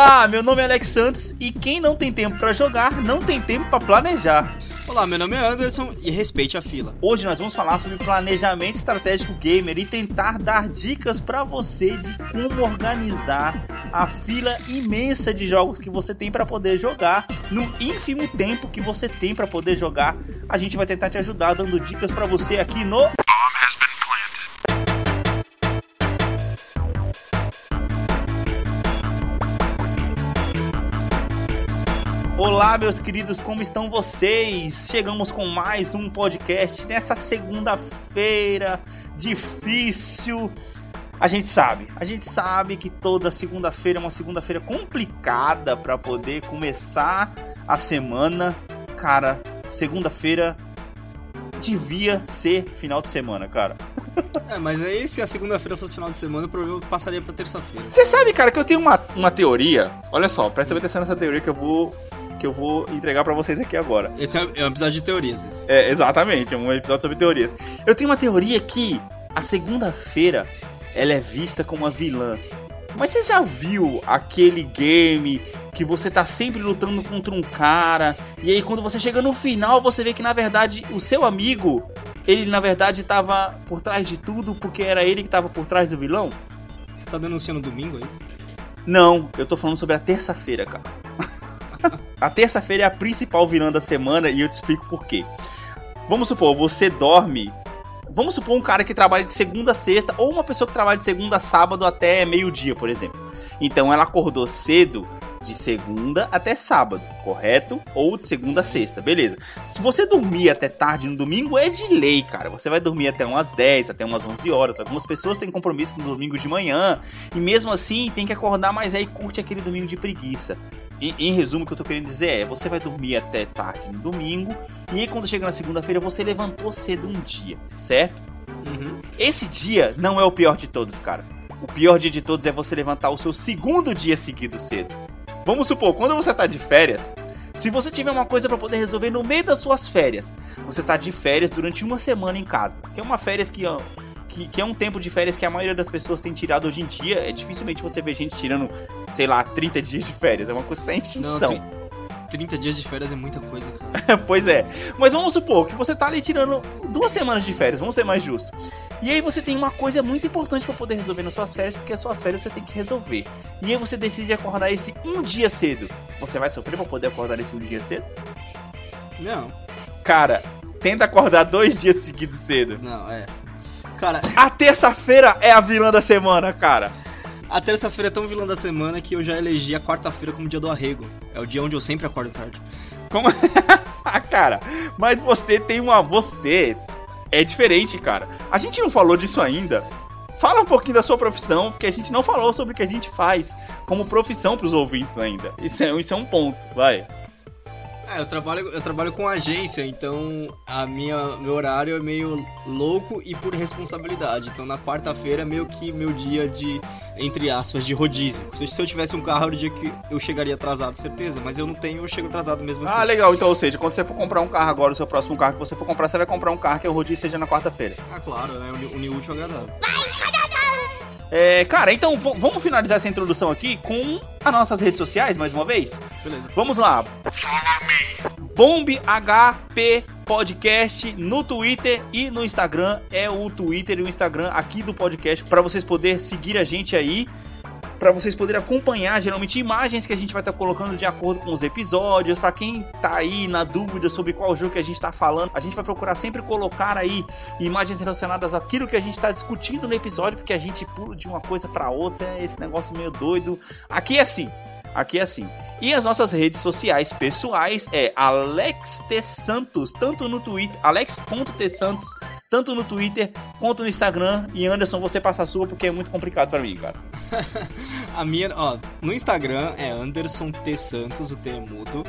Olá, meu nome é Alex Santos e quem não tem tempo para jogar, não tem tempo para planejar. Olá, meu nome é Anderson e respeite a fila. Hoje nós vamos falar sobre planejamento estratégico gamer e tentar dar dicas para você de como organizar a fila imensa de jogos que você tem para poder jogar no ínfimo tempo que você tem para poder jogar. A gente vai tentar te ajudar dando dicas para você aqui no Olá, meus queridos, como estão vocês? Chegamos com mais um podcast nessa segunda-feira difícil. A gente sabe, a gente sabe que toda segunda-feira é uma segunda-feira complicada para poder começar a semana. Cara, segunda-feira devia ser final de semana, cara. É, mas aí se a segunda-feira fosse final de semana, o problema passaria pra terça-feira. Você sabe, cara, que eu tenho uma, uma teoria. Olha só, presta atenção nessa teoria que eu vou que eu vou entregar para vocês aqui agora. Esse é um episódio de teorias. Esse. É, exatamente, é um episódio sobre teorias. Eu tenho uma teoria que a segunda-feira ela é vista como uma vilã. Mas você já viu aquele game que você tá sempre lutando contra um cara e aí quando você chega no final você vê que na verdade o seu amigo ele na verdade tava por trás de tudo porque era ele que tava por trás do vilão? Você tá denunciando domingo, é isso? Não, eu tô falando sobre a terça-feira, cara. a terça-feira é a principal vilã da semana e eu te explico por quê. Vamos supor, você dorme. Vamos supor um cara que trabalha de segunda a sexta, ou uma pessoa que trabalha de segunda a sábado até meio-dia, por exemplo. Então ela acordou cedo de segunda até sábado, correto? Ou de segunda a sexta, beleza. Se você dormir até tarde no domingo, é de lei, cara. Você vai dormir até umas 10, até umas 11 horas. Algumas pessoas têm compromisso no domingo de manhã, e mesmo assim tem que acordar mais aí curte aquele domingo de preguiça. Em, em, resumo, o que eu tô querendo dizer é: você vai dormir até tarde no domingo, e aí quando chega na segunda-feira você levantou cedo um dia, certo? Uhum. Esse dia não é o pior de todos, cara. O pior dia de todos é você levantar o seu segundo dia seguido cedo. Vamos supor, quando você tá de férias, se você tiver uma coisa para poder resolver no meio das suas férias, você tá de férias durante uma semana em casa, que é uma férias que que, que, é um tempo de férias que a maioria das pessoas tem tirado hoje em dia. É dificilmente você ver gente tirando, sei lá, 30 dias de férias. É uma coisa que tá em extinção. Não, 30 dias de férias é muita coisa, cara. pois é. Mas vamos supor que você tá ali tirando duas semanas de férias, vamos ser mais justos. E aí você tem uma coisa muito importante para poder resolver nas suas férias, porque as suas férias você tem que resolver. E aí você decide acordar esse um dia cedo. Você vai sofrer para poder acordar esse um dia cedo? Não. Cara, tenta acordar dois dias seguidos cedo. Não, é. Cara. A terça-feira é a vilã da semana, cara. A terça-feira é tão vilã da semana que eu já elegi a quarta-feira como dia do arrego. É o dia onde eu sempre acordo tarde. Como? ah, cara, mas você tem uma. Você é diferente, cara. A gente não falou disso ainda. Fala um pouquinho da sua profissão, porque a gente não falou sobre o que a gente faz como profissão pros ouvintes ainda. Isso é, isso é um ponto, vai. É, eu trabalho, eu trabalho com agência, então a minha, meu horário é meio louco e por responsabilidade. Então na quarta-feira é meio que meu dia de, entre aspas, de rodízio. Se eu tivesse um carro, era o dia que eu chegaria atrasado, certeza. Mas eu não tenho, eu chego atrasado mesmo assim. Ah, legal. Então, ou seja, quando você for comprar um carro agora, o seu próximo carro que você for comprar, você vai comprar um carro que o rodízio seja na quarta-feira. Ah, claro, é né? unir útil agradável. É, cara, então vamos finalizar essa introdução aqui com as nossas redes sociais, mais uma vez? Beleza. Vamos lá. Bomb HP Podcast no Twitter e no Instagram. É o Twitter e o Instagram aqui do podcast para vocês poderem seguir a gente aí para vocês poderem acompanhar geralmente imagens que a gente vai estar tá colocando de acordo com os episódios. Para quem tá aí na dúvida sobre qual jogo que a gente está falando, a gente vai procurar sempre colocar aí imagens relacionadas àquilo que a gente está discutindo no episódio, porque a gente pula de uma coisa para outra, esse negócio meio doido. Aqui é assim. Aqui é assim. E as nossas redes sociais pessoais é Alex T Santos, tanto no Twitter, alex.tsantos tanto no Twitter quanto no Instagram. E Anderson, você passa a sua porque é muito complicado para mim, cara. a minha, ó, no Instagram é Anderson T Santos, o T é mudo.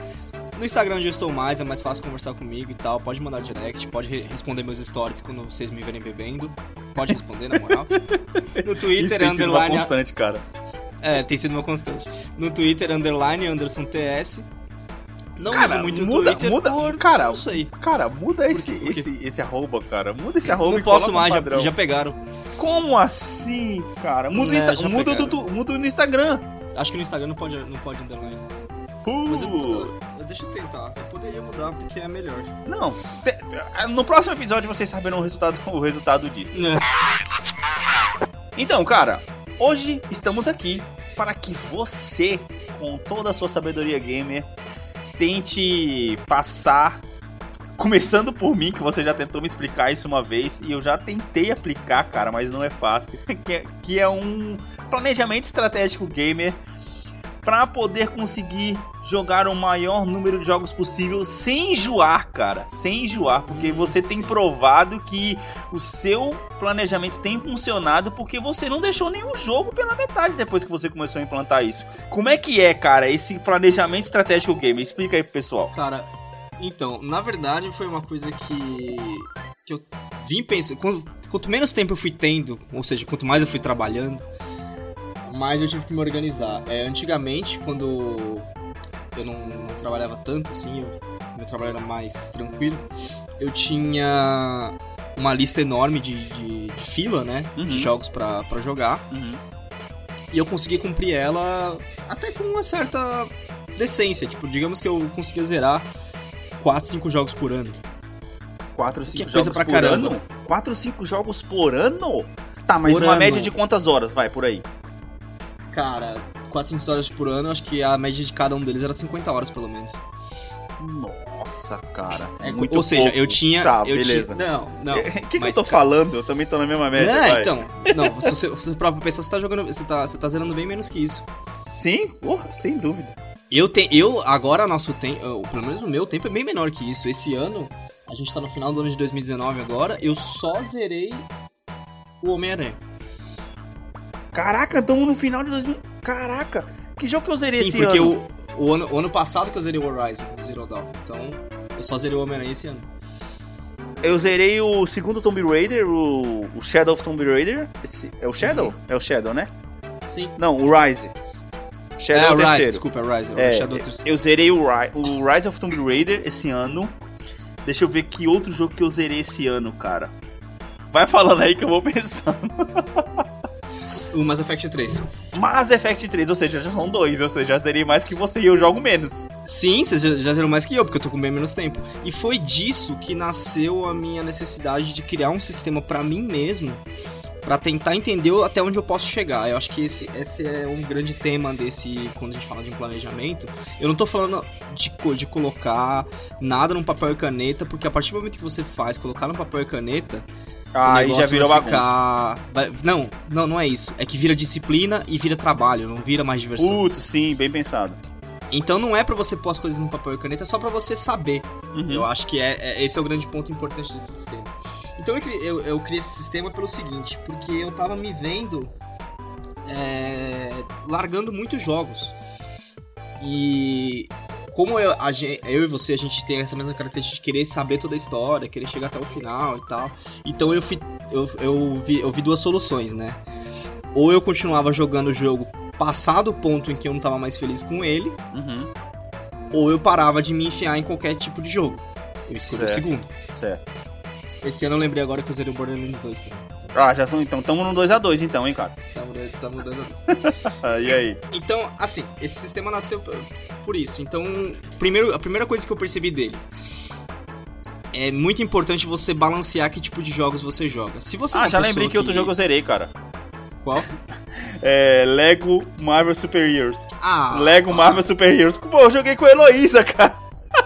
No Instagram onde eu estou mais, é mais fácil conversar comigo e tal. Pode mandar direct, pode responder meus stories quando vocês me verem bebendo. Pode responder, na moral. No Twitter, Isso underline. Constante, cara. É, tem sido uma constante. No Twitter, underline, Anderson TS. Não cara, uso muito muda, Twitter muda, por... Cara, não sei. Cara, muda esse, esse, esse arroba, cara. Muda esse arroba Não posso mais, já, já pegaram. Como assim, cara? Muda, é, Insta, muda, do, muda no Instagram. Acho que no Instagram não pode, não pode underline. Uh, Mas eu, eu- deixa eu tentar. Eu poderia mudar porque é melhor. Não, te- te- no próximo episódio vocês saberão o resultado, o resultado disso. Então, cara, hoje estamos aqui para que você, com toda a sua sabedoria gamer, tente passar. Começando por mim, que você já tentou me explicar isso uma vez e eu já tentei aplicar, cara, mas não é fácil. Que é, que é um planejamento estratégico gamer para poder conseguir jogar o maior número de jogos possível sem enjoar, cara. Sem enjoar, porque você tem provado que o seu planejamento tem funcionado porque você não deixou nenhum jogo pela metade depois que você começou a implantar isso. Como é que é, cara, esse planejamento estratégico gamer? Explica aí pro pessoal. Cara, então, na verdade foi uma coisa que. que eu vim pensando. Quanto menos tempo eu fui tendo, ou seja, quanto mais eu fui trabalhando, mais eu tive que me organizar. É, antigamente, quando eu não, não trabalhava tanto assim, eu, meu trabalho era mais tranquilo, eu tinha uma lista enorme de, de- de fila, né? Uhum. De jogos pra, jogar. Uhum. E eu consegui cumprir ela até com uma certa decência. Tipo, digamos que eu conseguia zerar 4, 5 jogos por ano. 4, Que 5 coisa jogos pra por caramba. ano? 4, 5 jogos por ano? Tá, mas Por uma ano. média de quantas horas? Vai, por aí. Cara, 4, 5 horas por ano, acho que a média de cada um deles era 50 horas pelo menos. Nossa, cara. É, muito ou seja, pouco. eu tinha. Tá, eu beleza. Tinha, não, não. O que, que eu mas, tô cara- falando? Eu também tô na mesma média. É, vai. então. Não, se você, se você próprio pensar, você tá jogando. Você tá, você tá zerando bem menos que isso. Sim, porra, sem dúvida. Eu tenho. Eu, agora, nosso tempo. Pelo menos o meu tempo é bem menor que isso. Esse ano, a gente tá no final do ano de 2019 agora, eu só zerei o Homem-Aranha. Caraca, estamos no final de 2000. Caraca, que jogo que eu zerei Sim, esse porque ano? O, o, ano, o ano passado que eu zerei o Horizon, o Zero Dawn. Então, eu só zerei o Homem-Aranha esse ano. Eu zerei o segundo Tomb Raider, o, o Shadow of Tomb Raider. Esse- é o Shadow? Uhum. É o Shadow, né? Sim. Não, o Rise. Shadow é, é o o Rise, terceiro. desculpa, é o Rise. É, o Shadow é terceiro. eu zerei o, Ri- o Rise of Tomb Raider esse ano. Deixa eu ver que outro jogo que eu zerei esse ano, cara. Vai falando aí que eu vou pensando. O Mass Effect 3. Mass Effect 3, ou seja, já são dois, ou seja, já zerei mais que você e eu jogo menos. Sim, você já, já zerou mais que eu, porque eu tô com bem menos tempo. E foi disso que nasceu a minha necessidade de criar um sistema pra mim mesmo, pra tentar entender até onde eu posso chegar. Eu acho que esse, esse é um grande tema desse, quando a gente fala de um planejamento. Eu não tô falando de, de colocar nada num papel e caneta, porque a partir do momento que você faz, colocar no papel e caneta, o Aí já virou vai ficar... Não, não, não é isso. É que vira disciplina e vira trabalho, não vira mais diversão. Putz, sim, bem pensado. Então não é pra você pôr as coisas no papel e caneta, é só pra você saber. Uhum. Eu acho que é, é- esse é o grande ponto importante desse sistema. Então eu, eu, eu criei esse sistema pelo seguinte, porque eu tava me vendo é, largando muitos jogos. E como eu, a eu e você, a gente tem essa mesma característica de querer saber toda a história, querer chegar até o final e tal. Então eu, fui, eu, eu, vi, eu vi duas soluções, né? Ou eu continuava jogando o jogo passado o ponto em que eu não tava mais feliz com ele, Uhum. ou eu parava de me enfiar em qualquer tipo de jogo. Eu escolhi o Certo. segundo. Certo. Esse ano eu lembrei agora que eu zerei o Borderlands 2 também. Ah, já são. Então, tamo no 2x2 então, hein, cara. Tamo, tamo 2 a 2. Ah, e aí? Então, assim, esse sistema nasceu por isso. Então, primeiro, a primeira coisa que eu percebi dele é muito importante você balancear que tipo de jogos você joga. Se você é Ah, já lembrei que outro jogo eu zerei, cara. Qual? É. Lego Marvel Super Heroes. Ah, Lego Marvel Super Heroes. Pô, eu joguei com a Heloísa, cara.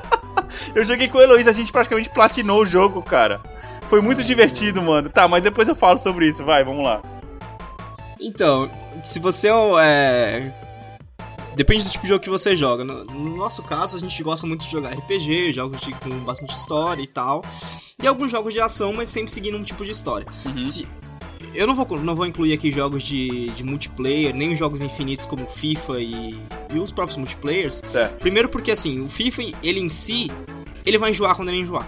eu joguei com a Heloísa, a gente praticamente platinou o jogo, cara. Foi muito divertido, mano. Tá, mas depois eu falo sobre isso. Vai, vamos lá. Então, se você é é. Depende do tipo de jogo que você joga. No, no nosso caso, a gente gosta muito de jogar RPG, jogos de, com bastante história e tal. E alguns jogos de ação, mas sempre seguindo um tipo de história. Uhum. Se- eu não vou, não vou incluir aqui jogos de, de multiplayer, nem jogos infinitos como FIFA e, e os próprios multiplayers. Certo. Primeiro porque, assim, o FIFA, ele em si, ele vai enjoar quando ele enjoar.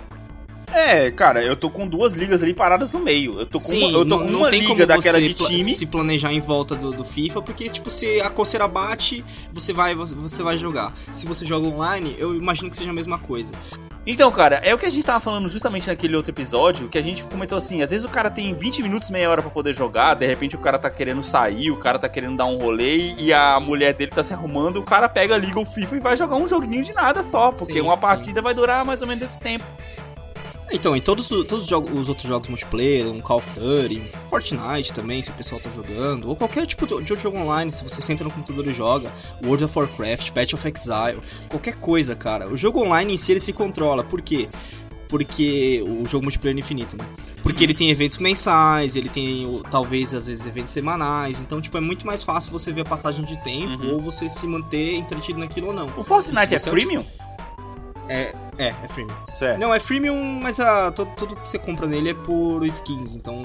É, cara, eu tô com duas ligas ali paradas no meio. Eu tô com Sim, uma, eu tô com não uma tem liga como daquela você de pla- time. se planejar em volta do, do FIFA, porque, tipo, se a coceira bate, você vai, você vai jogar. Se você joga online, eu imagino que seja a mesma coisa. Então, cara, é o que a gente tava falando justamente naquele outro episódio, que a gente comentou assim, às vezes o cara tem 20 minutos, meia hora pra poder jogar, de repente o cara tá querendo sair, o cara tá querendo dar um rolê e a mulher dele tá se arrumando, o cara pega, liga o FIFA e vai jogar um joguinho de nada só, porque Sim, uma sim. partida vai durar mais ou menos esse tempo. Então, em todos, todos os, jogos, os outros jogos multiplayer, um Call of Duty, Fortnite também, se o pessoal tá jogando, ou qualquer tipo de outro jogo online, se você senta no computador e joga, World of Warcraft, Path of Exile, qualquer coisa, cara. O jogo online em si ele se controla, por quê? Porque o jogo multiplayer é infinito, né? Porque ele tem eventos mensais, ele tem talvez às vezes eventos semanais, então tipo é muito mais fácil você ver a passagem de tempo Uhum. ou você se manter entretido naquilo ou não. O Fortnite é é freemium? É, é, é freemium. Certo. Não, é freemium, mas a, todo, tudo que você compra nele é por skins, então.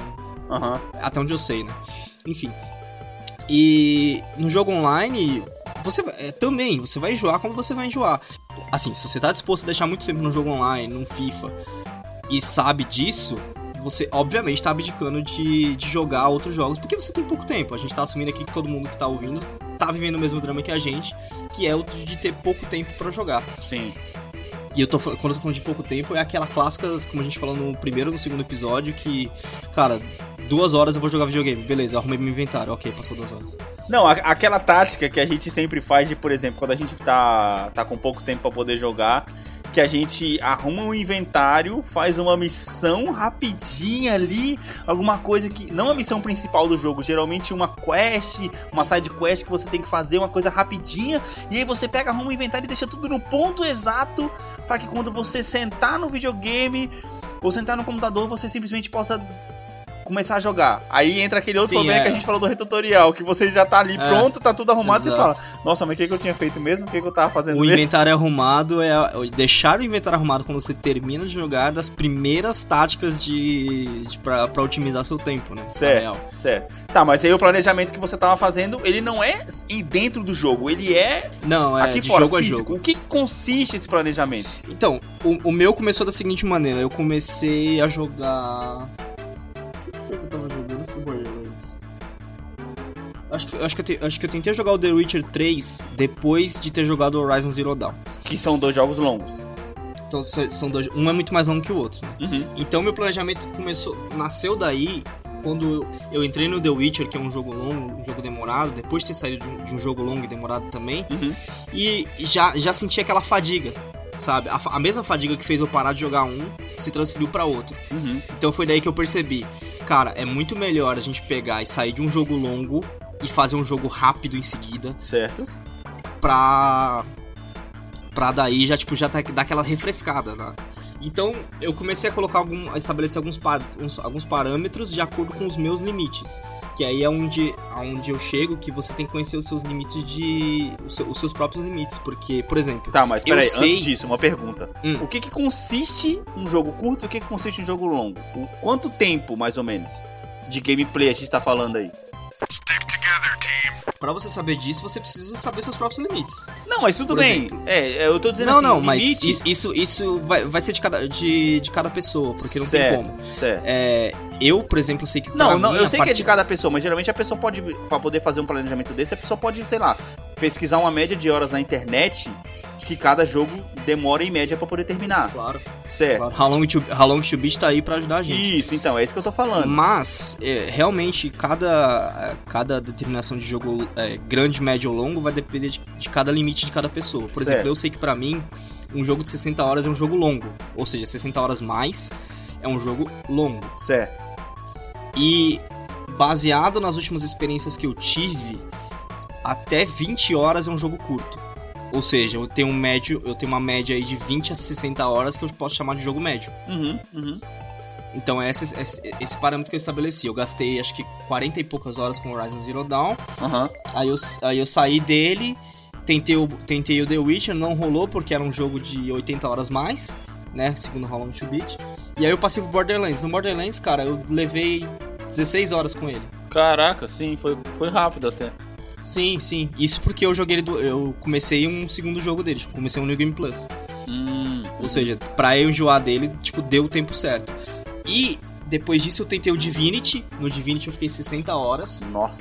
Aham. Até onde eu sei, né? Enfim. E no jogo online, você é, também, você vai enjoar como você vai enjoar. Assim, se você tá disposto a deixar muito tempo no jogo online, num FIFA, e sabe disso, você obviamente tá abdicando de, de jogar outros jogos, porque você tem pouco tempo. A gente tá assumindo aqui que todo mundo que tá ouvindo tá vivendo o mesmo drama que a gente, que é o de ter pouco tempo pra jogar. Sim. E eu tô quando eu tô falando de pouco tempo, é aquela clássica, como a gente falou no primeiro e no segundo episódio, que, cara, duas horas eu vou jogar videogame. Beleza, arrumei meu inventário. Ok, passou duas horas. Não, a- aquela tática que a gente sempre faz de, por exemplo, quando a gente tá, tá com pouco tempo pra poder jogar, que a gente arruma um inventário, faz uma missão rapidinha ali, alguma coisa que. Não a missão principal do jogo, geralmente uma quest, uma side quest que você tem que fazer, uma coisa rapidinha, e aí você pega, arruma o inventário e deixa tudo no ponto exato para que quando você sentar no videogame ou sentar no computador, você simplesmente possa começar a jogar. Aí entra aquele outro Sim, problema é. que a gente falou do retutorial, que você já tá ali É, pronto, tá tudo arrumado, e você exato. fala, nossa, mas o que, que eu tinha feito mesmo? O que, que eu tava fazendo O mesmo? inventário arrumado é. a- Deixar o inventário arrumado quando você termina de jogar é das primeiras táticas de. de pra, pra otimizar seu tempo, né? Certo. Certo. Tá, mas aí o planejamento que você tava fazendo, ele não é dentro do jogo, ele é Não, é aqui de fora, jogo a físico. jogo. O que consiste esse planejamento? Então, o, o meu começou da seguinte maneira: eu comecei a jogar. Tava jogando Borderlands? Acho que, acho, que eu te- acho que eu tentei jogar o The Witcher 3 depois de ter jogado o Horizon Zero Dawn. Que são dois jogos longos. Então são dois. Um é muito mais longo que o outro. né? Uhum. Então meu planejamento começou. Nasceu daí quando eu entrei no The Witcher, que é um jogo longo, um jogo demorado, depois de ter saído de um, de um jogo longo e demorado também. Uhum. E já, já senti aquela fadiga, sabe? A, a mesma fadiga que fez eu parar de jogar um se transferiu pra outro. Uhum. Então foi daí que eu percebi, cara, é muito melhor a gente pegar e sair de um jogo longo e fazer um jogo rápido em seguida Certo. pra. pra daí já, tipo, já tá, dar aquela refrescada, né? Então eu comecei a colocar algum. a estabelecer alguns, pa- uns- alguns parâmetros de acordo com os meus limites. Que aí é onde, aonde eu chego que você tem que conhecer os seus limites de. os, seu- os seus próprios limites. Porque, por exemplo, Tá, mas Eu peraí, sei- antes disso, uma pergunta. Hum. O que que consiste um jogo curto e o que que consiste um jogo longo? O quanto tempo, mais ou menos, de gameplay a gente tá falando aí? Pra você saber disso, você precisa saber seus próprios limites. Não, mas tudo Por bem. exemplo. É, eu tô dizendo não, assim, não, mas isso, isso, isso vai, vai ser de cada, de, de cada pessoa, porque não tem Certo, como. Certo. É, eu, por exemplo, sei que Não, não, eu sei que é de cada pessoa, mas geralmente a pessoa pode, pra poder fazer um planejamento desse, a pessoa pode, sei lá, pesquisar uma média de horas na internet que cada jogo demora em média pra poder terminar. Claro, Certo. claro. How Long to, How Long to Beat tá aí pra ajudar a gente. Isso, então, é isso que eu tô falando. Mas, é, realmente, cada, cada determinação de jogo é, grande, médio ou longo vai depender de, de cada limite de cada pessoa. Por Certo. exemplo, eu sei que pra mim, um jogo de 60 horas é um jogo longo. Ou seja, 60 horas mais é um jogo longo. Certo. E baseado nas últimas experiências que eu tive, até 20 horas é um jogo curto. Ou seja, eu tenho um médio, eu tenho uma média aí de 20 a 60 horas que eu posso chamar de jogo médio. Uhum, uhum. Então é esse, esse, esse parâmetro que eu estabeleci. Eu gastei acho que 40 e poucas horas com Horizon Zero Dawn. Aham. Aí eu, aí eu saí dele, tentei o, tentei o The Witcher, não rolou porque era um jogo de 80 horas mais, né? Segundo How Long to Beat. E aí eu passei pro Borderlands. No Borderlands, cara, eu levei 16 horas com ele. Caraca, sim, foi, foi rápido até. Sim, sim. Isso porque eu joguei ele do, eu comecei um segundo jogo dele, tipo, comecei um New Game Plus. Hum. Ou seja, pra eu enjoar dele, tipo, deu o tempo certo. E depois disso eu tentei o Divinity. No Divinity eu fiquei 60 horas. Nossa.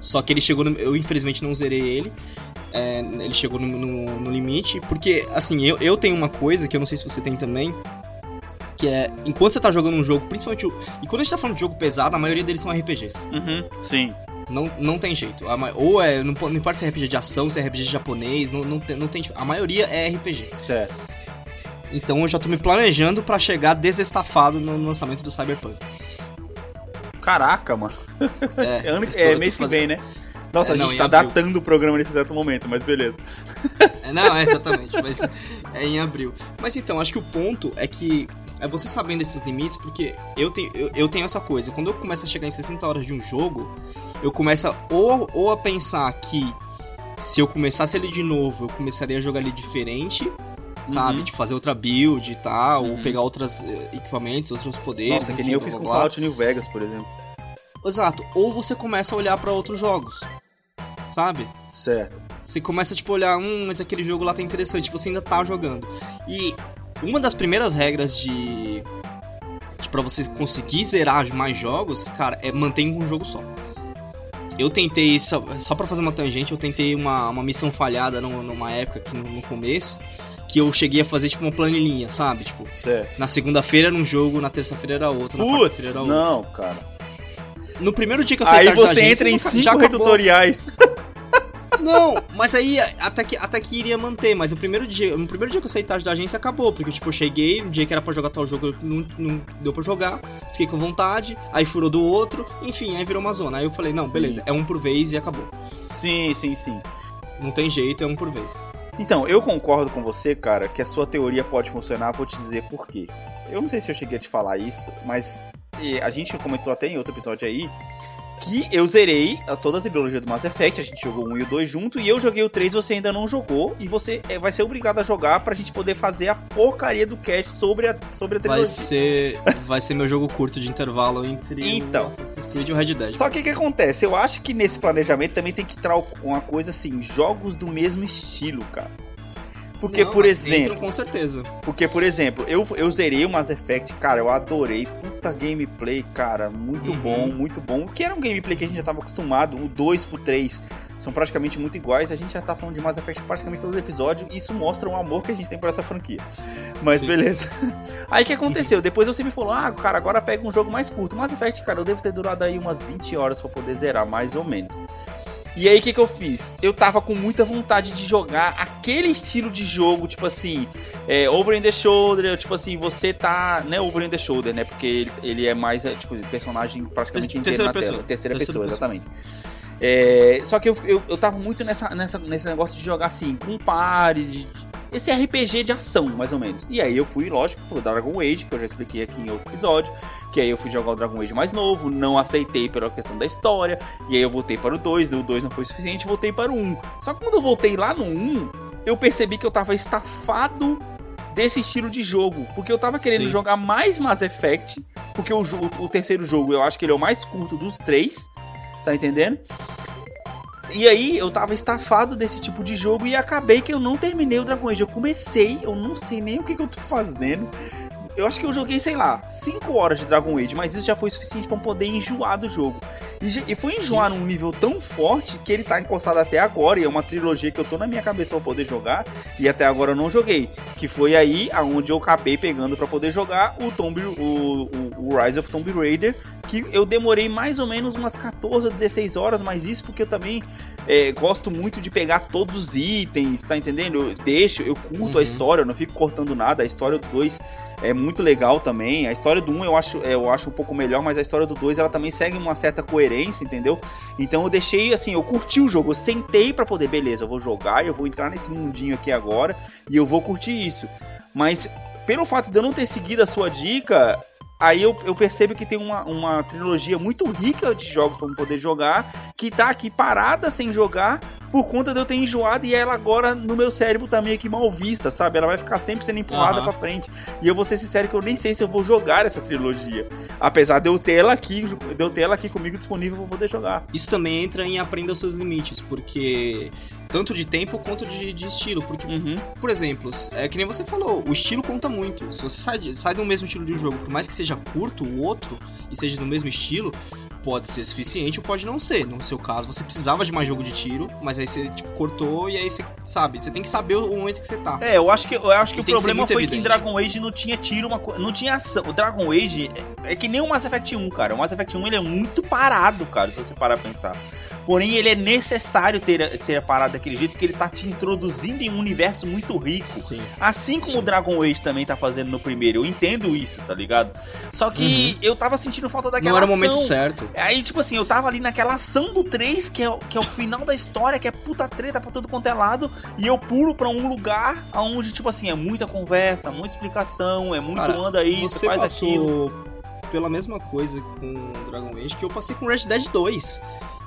Só que ele chegou no. Eu infelizmente não zerei ele. É, ele chegou no, no, no, limite. Porque, assim, eu, eu tenho uma coisa que eu não sei se você tem também. Que é, enquanto você tá jogando um jogo, principalmente. O, e quando a gente tá falando de jogo pesado, a maioria deles são RPGs. Uhum, sim. Não, não tem jeito. A, ou é. Não, não importa se é RPG de ação, se é RPG japonês, não, não, tem, não tem. A maioria é RPG. Certo. Então eu já tô me planejando para chegar desestafado no lançamento do Cyberpunk. Caraca, mano. É, ano, é mês que vem, né? Nossa, é, a gente tá abril. datando o programa nesse exato momento, mas beleza. É, não, é exatamente, mas é em abril. Mas então, acho que o ponto é que é você sabendo esses limites, porque eu tenho, eu, eu, tenho essa coisa. Quando eu começo a chegar em 60 horas de um jogo, eu começo a, ou, ou a pensar que se eu começasse ele de novo, eu começaria a jogar ele diferente, sabe? Uhum. De fazer outra build e tal, uhum. ou pegar outros eh, equipamentos, outros poderes. Nossa, enfim, que nem eu fiz com Fallout New Vegas, por exemplo. Exato. Ou você começa a olhar para outros jogos, sabe? Certo. Você começa, tipo, a olhar, hum, mas aquele jogo lá tá interessante, você ainda tá jogando. E uma das primeiras regras de... de para você conseguir zerar mais jogos, cara, é manter um jogo só. Eu tentei, só, só pra fazer uma tangente, eu tentei uma, uma missão falhada numa época aqui no, no começo, que eu cheguei a fazer tipo uma planilhinha, sabe? Tipo, certo. na segunda-feira era um jogo, na terça-feira era outro, na quarta-feira era outro. Não, cara. No primeiro dia que eu saí Aí você agência, entra em cinco já tutoriais. Não, mas aí até que, até que iria manter, mas o primeiro dia, no primeiro dia que eu saí tarde da agência acabou, porque tipo, eu cheguei, um dia que era pra jogar tal jogo não, não deu pra jogar, fiquei com vontade, aí furou do outro, enfim, aí virou uma zona. Aí eu falei, não, sim. beleza, é um por vez e acabou. Sim, sim, sim. Não tem jeito, é um por vez. Então, eu concordo com você, cara, que a sua teoria pode funcionar, vou te dizer por quê. Eu não sei se eu cheguei a te falar isso, mas a gente comentou até em outro episódio aí que eu zerei toda a trilogia do Mass Effect, a gente jogou 1 e o 2 junto, e eu joguei o 3 você ainda não jogou, e você é, vai ser obrigado a jogar pra gente poder fazer a porcaria do cast sobre a, sobre a trilogia. Vai ser, vai ser meu jogo curto de intervalo entre então, o Assassin's Creed e o Red Dead. Só que o que acontece? Eu acho que nesse planejamento também tem que entrar uma coisa assim, jogos do mesmo estilo, cara. Porque, não, por exemplo. com certeza. Porque, por exemplo, eu, eu zerei o Mass Effect, cara, eu adorei. Puta gameplay, cara, muito uhum. bom, muito bom. O que era um gameplay que a gente já tava acostumado, o 2 pro 3 são praticamente muito iguais. A gente já tá falando de Mass Effect praticamente todo episódio. E isso mostra o amor que a gente tem por essa franquia. Mas Sim. beleza. Aí o que aconteceu? Depois você me falou: ah, cara, agora pega um jogo mais curto. Mass Effect, cara, eu devo ter durado aí umas 20 horas pra poder zerar, mais ou menos. E aí o que, que eu fiz? Eu tava com muita vontade de jogar aquele estilo de jogo, tipo assim, é, over in the shoulder, tipo assim, você tá. Né, over in the shoulder, né? Porque ele, ele é mais, é, tipo, personagem praticamente inteiro na pessoa. tela. Terceira, Terceira pessoa, pessoa, exatamente. É, só que eu, eu, eu tava muito nessa, nessa, nesse negócio de jogar assim, com pare, de, esse RPG de ação, mais ou menos. E aí eu fui, lógico, pro Dragon Age, que eu já expliquei aqui em outro episódio. Que aí eu fui jogar o Dragon Age mais novo, não aceitei pela questão da história. E aí eu voltei para o 2, o 2 não foi suficiente, voltei para o 1. Só que quando eu voltei lá no 1, eu percebi que eu tava estafado desse estilo de jogo. Porque eu tava querendo Sim. jogar mais Mass Effect. Porque o, o terceiro jogo eu acho que ele é o mais curto dos três. Tá entendendo? E aí eu tava estafado desse tipo de jogo e acabei que eu não terminei o Dragon Age. Eu comecei, eu não sei nem o que, que eu tô fazendo. Eu acho que eu joguei, sei lá, 5 horas de Dragon Age, mas isso já foi suficiente para poder enjoar do jogo. E, e foi enjoar num nível tão forte que ele tá encostado até agora, e é uma trilogia que eu tô na minha cabeça para poder jogar, e até agora eu não joguei. Que foi aí aonde eu acabei pegando para poder jogar o Tomb o, o, o, Rise of Tomb Raider, que eu demorei mais ou menos umas 14 ou 16 horas, mas isso porque eu também é, gosto muito de pegar todos os itens, tá entendendo? Eu deixo, eu curto uhum. a história, eu não fico cortando nada, a história do 2 é muito legal também. A história do 1 um eu acho, eu acho um pouco melhor, mas a história do 2 ela também segue uma certa coerência, entendeu? Então eu deixei assim, eu curti o jogo, eu sentei para poder, beleza, eu vou jogar, eu vou entrar nesse mundinho aqui agora e eu vou curtir isso. Mas pelo fato de eu não ter seguido a sua dica, aí eu, eu percebo que tem uma, uma trilogia muito rica de jogos para poder jogar, que tá aqui parada sem jogar, por conta de eu ter enjoado e ela agora no meu cérebro tá meio que mal vista, sabe? Ela vai ficar sempre sendo empurrada Aham. pra frente. E eu vou ser sincero que eu nem sei se eu vou jogar essa trilogia. Apesar de eu ter ela aqui, de eu ter ela aqui comigo disponível pra poder jogar. Isso também entra em aprenda os seus limites, porque tanto de tempo quanto de, de estilo, porque Uhum. por exemplo, é que nem você falou, o estilo conta muito. Se você sai, de, sai do mesmo estilo de um jogo, por mais que seja curto o outro e seja do mesmo estilo, pode ser suficiente ou pode não ser. No seu caso, você precisava de mais jogo de tiro, mas aí você tipo, cortou e aí você sabe, você tem que saber o momento que você tá. É, eu acho que, eu acho que E o que problema foi que em evidente. Dragon Age não tinha tiro, uma, não tinha ação. O Dragon Age é, é que nem o Mass Effect 1, cara. O Mass Effect 1 ele é muito parado, cara, se você parar pra pensar. Porém, ele é necessário ter, ser parado daquele jeito, porque ele tá te introduzindo em um universo muito rico. Sim. Assim como Sim. o Dragon Age também tá fazendo no primeiro. Eu entendo isso, tá ligado? Só que eu tava sentindo falta daquela Não era o momento certo. Aí, tipo assim, eu tava ali naquela ação do 3, que é, o- que é o final da história, que é puta treta pra todo quanto é lado, e eu pulo pra um lugar onde, tipo assim, é muita conversa, muita explicação, é muito Cara, anda aí, Você faz aquilo. passou pela mesma coisa com Dragon Age que eu passei com Red Dead 2.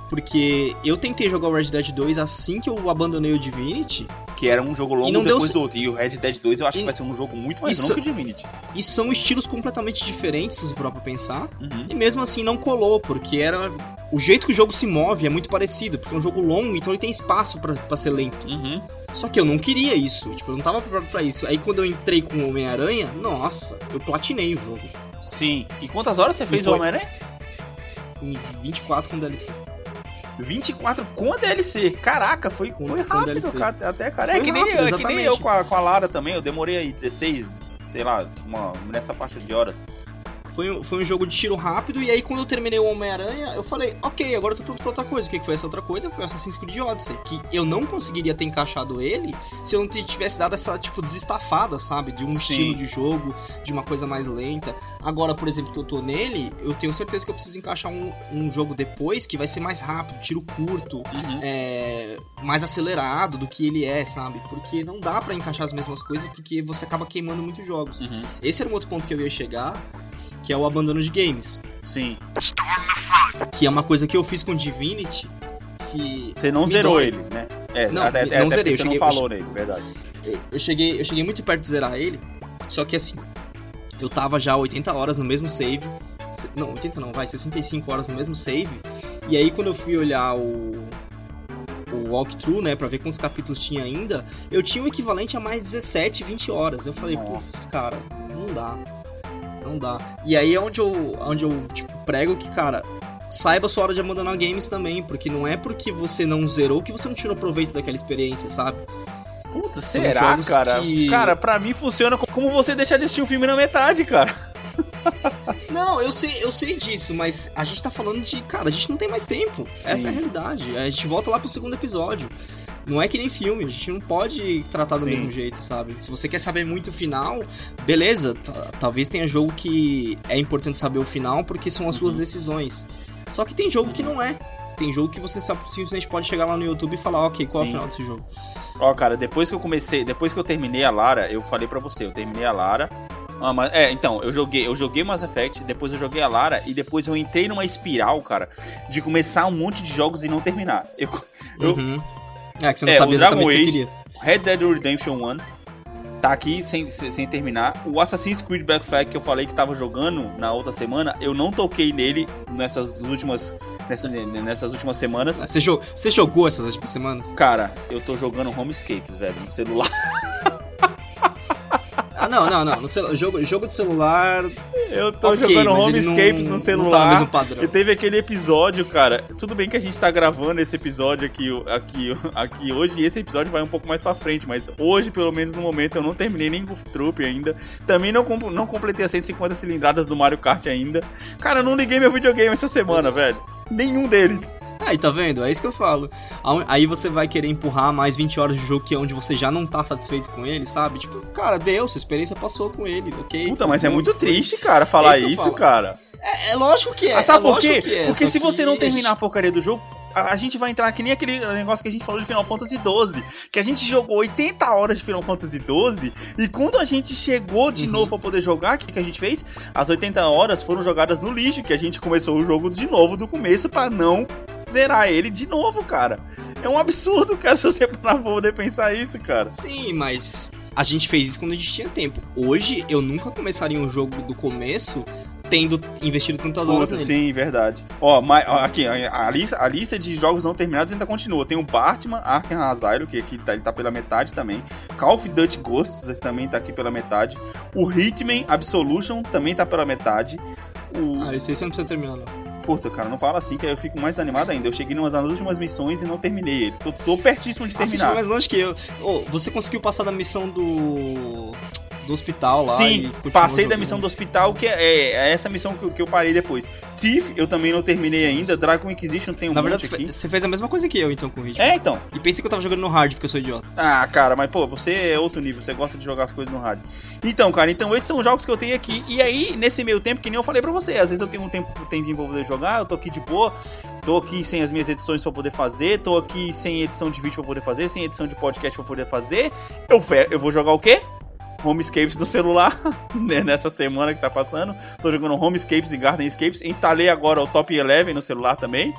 Porque eu tentei jogar o Red Dead 2 assim que eu abandonei o Divinity, Que era um jogo longo não deu depois ce- do outro. E o Red Dead 2 eu acho E- que vai ser um jogo muito mais longo que o Divinity. e são estilos completamente diferentes, se parar pra pensar. Uhum. E mesmo assim não colou, porque era. O jeito que o jogo se move é muito parecido, porque é um jogo longo, então ele tem espaço pra, pra ser lento. Uhum. Só que eu não queria isso, tipo, eu não tava preparado pra isso. Aí quando eu entrei com o Homem-Aranha, nossa, eu platinei o jogo. Sim. E quantas horas você fez o foi- Homem-Aranha? Em 24 com DLC. 24 com a DLC. Caraca, foi, Com- foi com rápido, DLC. cara. Até, cara. Foi é que nem, rápido, eu- é que nem eu com a, com a Lara também. Eu demorei aí 16, sei lá, uma, nessa faixa de horas. Foi um, foi um jogo de tiro rápido, e aí quando eu terminei o Homem-Aranha, eu falei, ok, agora eu tô pronto pra outra coisa. O que que foi essa outra coisa? Foi Assassin's Creed Odyssey, que eu não conseguiria ter encaixado ele se eu não tivesse dado essa, tipo, desestafada, sabe? De um Sim. estilo de jogo, de uma coisa mais lenta. Agora, por exemplo, que eu tô nele, eu tenho certeza que eu preciso encaixar um, um jogo depois que vai ser mais rápido, tiro curto, Uhum. é, mais acelerado do que ele é, sabe? Porque não dá pra encaixar as mesmas coisas, porque você acaba queimando muitos jogos. Uhum. Esse era um outro ponto que eu ia chegar, que é o abandono de games. Sim. Que é uma coisa que eu fiz com Divinity, que Você não zerou dói. ele, né? É, Não, até, não até zerei, eu Você cheguei- não falou nele, verdade. eu cheguei, eu cheguei muito perto de zerar ele, só que assim, eu tava já 80 horas no mesmo save. Não, 80 não, vai, 65 horas no mesmo save. E aí quando eu fui olhar o o walkthrough, né, pra ver quantos capítulos tinha ainda, eu tinha o equivalente a mais 17, 20 horas. Eu falei, putz, cara, não dá. Não dá. E aí é onde eu, onde eu tipo, prego que, cara, saiba a sua hora de abandonar games também, porque não é porque você não zerou que você não tirou proveito daquela experiência, sabe? Puta, São será, cara? que- Cara, pra mim funciona co- como você deixar de assistir um filme na metade, cara. Não, eu sei, eu sei disso, mas a gente tá falando de, cara, a gente não tem mais tempo. Essa é a realidade. A gente volta lá pro segundo episódio. Não é que nem filme, a gente não pode tratar do Sim. mesmo jeito, sabe? Se você quer saber muito o final, beleza, talvez tenha jogo que é importante saber o final porque são as suas Uhum. decisões. Só que tem jogo que não é. Tem jogo que você sabe, simplesmente pode chegar lá no YouTube e falar, ok, qual é Sim. o final desse jogo? Ó, cara, depois que eu comecei, depois que eu terminei a Lara, eu falei pra você, eu terminei a Lara. Ah, mas, é, então, eu joguei, eu joguei Mass Effect, depois eu joguei a Lara e depois eu entrei numa espiral, cara, de começar um monte de jogos e não terminar. Eu, Eu- Uhum. É, que você não É, sabia exatamente o que você queria. Red Dead Redemption 1 tá aqui sem, sem terminar. O Assassin's Creed Black Flag que eu falei que tava jogando na outra semana, eu não toquei nele nessas últimas nessas, nessas últimas semanas. Você, jo- você jogou essas últimas semanas? Cara, eu tô jogando Homescapes, velho, no celular. Ah, não, não, não. No celu- jogo, jogo de celular. Eu tô ok, jogando Homescapes não, no celular. Não tá no mesmo padrão. E teve aquele episódio, cara. Tudo bem que a gente tá gravando esse episódio aqui, aqui, aqui hoje, e esse episódio vai um pouco mais pra frente, mas hoje, pelo menos no momento, eu não terminei nem Goof Troop ainda. Também não, não completei as 150 cilindradas do Mario Kart ainda. Cara, eu não liguei meu videogame essa semana, Deus. velho. Nenhum deles. Aí, tá vendo? É isso que eu falo. Aí você vai querer empurrar mais 20 horas de jogo que é onde você já não tá satisfeito com ele, sabe? Tipo, cara, deu, sua experiência passou com ele, ok? Puta, mas é Foi- muito triste, cara, falar isso eu isso, falo. cara. É, é lógico que é. Ah, sabe é por quê? é, Porque se você não a terminar a porcaria do jogo, a, a gente vai entrar que nem aquele negócio que a gente falou de Final Fantasy XII. Que a gente jogou 80 horas de Final Fantasy XII. E quando a gente chegou de Uhum. novo pra poder jogar, o que, que a gente fez? As 80 horas foram jogadas no lixo. Que a gente começou o jogo de novo do começo pra não zerar ele de novo, cara. É um absurdo, cara, se você parar pra poder pensar isso, cara. Sim, mas a gente fez isso quando a gente tinha tempo. Hoje, eu nunca começaria um jogo do começo tendo investido tantas horas Puta, nele. sim, verdade. Ó, mas, ó, aqui, a lista, a lista de jogos não terminados ainda continua. Tem o Batman, Arkham Asylum, que aqui tá, ele tá pela metade também. Call of Duty Ghosts também tá aqui pela metade. O Hitman Absolution também tá pela metade. O... Ah, esse aí você não precisa terminar, não. Puta, cara, não fala assim que aí eu fico mais animado ainda. Eu cheguei das últimas missões e não terminei ele. Tô, tô pertíssimo de Ah, você terminar. foi mais longe que eu. Ô, você conseguiu passar da missão do. Do hospital lá Sim, passei da missão do hospital, que é, é essa missão que, eu- que eu parei depois. Thief, eu também não terminei ainda. Dragon Inquisition tem um Na verdade, você fez a mesma coisa que eu, então, com o Hitman. É, então. E pensei que eu tava jogando no hard, porque eu sou idiota. Ah, cara, mas pô, você é outro nível, você gosta de jogar as coisas no rádio. Então, cara, então esses são os jogos que eu tenho aqui. E aí, nesse meio tempo, que nem eu falei pra você, às vezes eu tenho um tempo tempinho pra poder jogar, eu tô aqui de boa, tô aqui sem as minhas edições pra poder fazer, tô aqui sem edição de vídeo pra poder fazer, sem edição de podcast pra poder fazer. Eu, eu vou jogar o quê? Homescapes no celular, né, nessa semana que tá passando. Tô jogando Homescapes e Gardenscapes. Instalei agora o Top 11 no celular também,